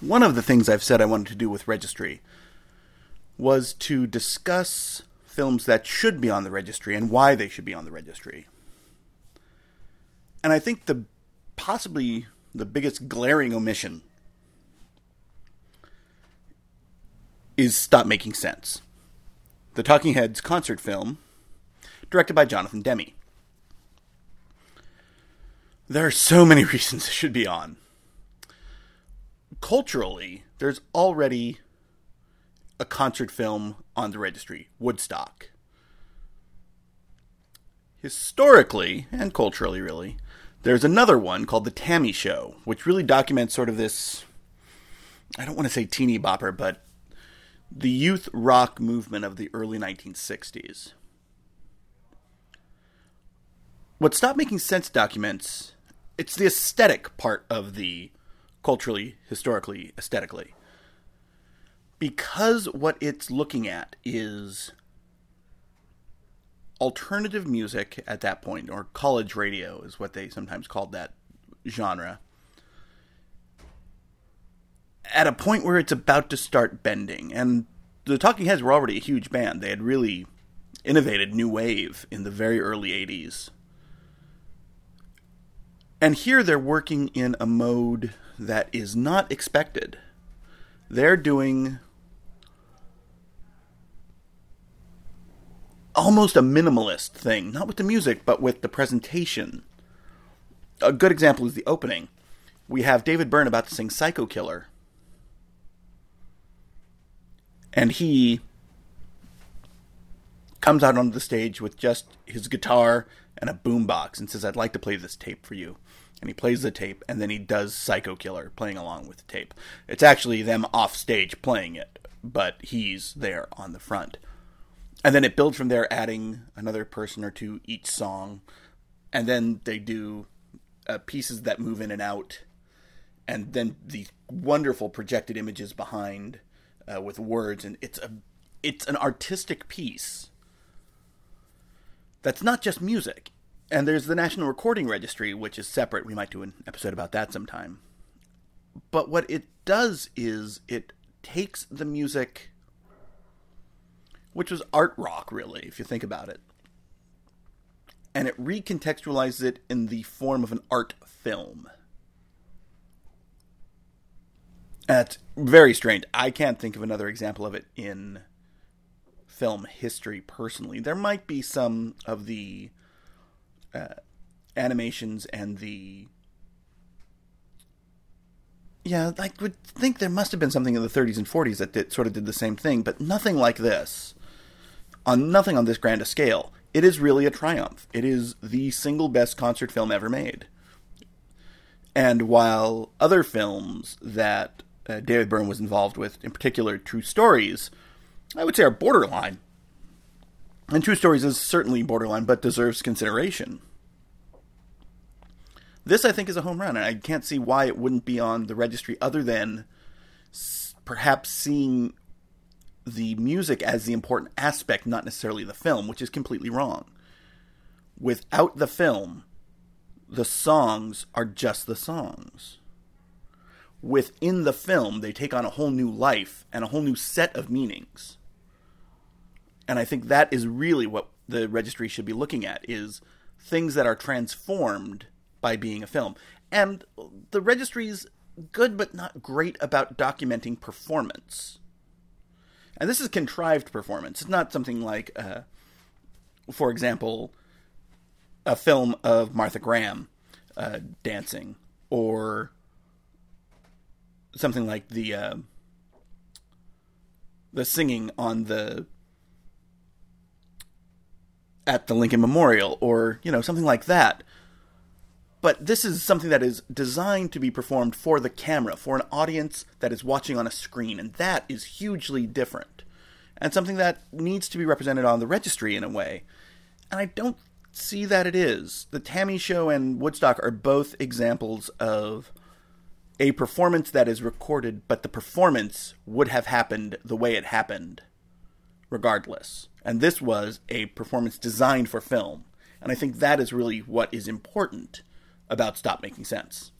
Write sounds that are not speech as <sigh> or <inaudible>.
one of the things I've said I wanted to do with registry was to discuss films that should be on the registry and why they should be on the registry. And I think the possibly the biggest glaring omission is Stop Making Sense. The Talking Heads concert film, directed by Jonathan Demme. There are so many <laughs> reasons it should be on. Culturally, there's already a concert film on the registry, Woodstock. Historically, and culturally, really, there's another one called The T.A.M.I. Show, which really documents sort of this I don't want to say teeny bopper, but the youth rock movement of the early 1960s. What Stop Making Sense documents, it's the aesthetic part of the culturally, historically, aesthetically. Because what it's looking at is alternative music at that point, or college radio is what they sometimes called that genre, at a point where it's about to start bending. And the Talking Heads were already a huge band. They had really innovated new wave in the very early 80s. And here they're working in a mode that is not expected. They're doing almost a minimalist thing, not with the music, but with the presentation. A good example is the opening. We have David Byrne about to sing Psycho Killer. And he comes out onto the stage with just his guitar and a boombox and says, I'd like to play this tape for you. And he plays the tape, and then he does Psycho Killer playing along with the tape. It's actually them off stage playing it, but he's there on the front. And then it builds from there, adding another person or two each song, and then they do uh, pieces that move in and out, and then these wonderful projected images behind uh, with words, and it's a it's an artistic piece that's not just music. And there's the National Recording Registry, which is separate. We might do an episode about that sometime. But what it does is it takes the music which was art rock, really, if you think about it. And it recontextualizes it in the form of an art film. That's very strange. I can't think of another example of it in film history personally. There might be some of the uh, animations and the yeah, I would think there must have been something in the 30s and 40s that did, sort of did the same thing, but nothing like this on nothing on this grand a scale. It is really a triumph. It is the single best concert film ever made. And while other films that uh, David Byrne was involved with, in particular True Stories, I would say are borderline. And True Stories is certainly borderline, but deserves consideration. This, I think, is a home run, and I can't see why it wouldn't be on the registry other than perhaps seeing the music as the important aspect, not necessarily the film, which is completely wrong. Without the film, the songs are just the songs. Within the film, they take on a whole new life and a whole new set of meanings. And I think that is really what the registry should be looking at is things that are transformed by being a film. And the registry's good but not great about documenting performance and this is contrived performance. It's not something like, uh, for example, a film of Martha Graham uh, dancing, or something like the uh, the singing on the at the Lincoln Memorial, or you know something like that but this is something that is designed to be performed for the camera, for an audience that is watching on a screen, and that is hugely different. And something that needs to be represented on the registry in a way. And I don't see that it is. The T.A.M.I. Show and Woodstock are both examples of a performance that is recorded, but the performance would have happened the way it happened, regardless. And this was a performance designed for film. And I think that is really what is important about Stop Making Sense.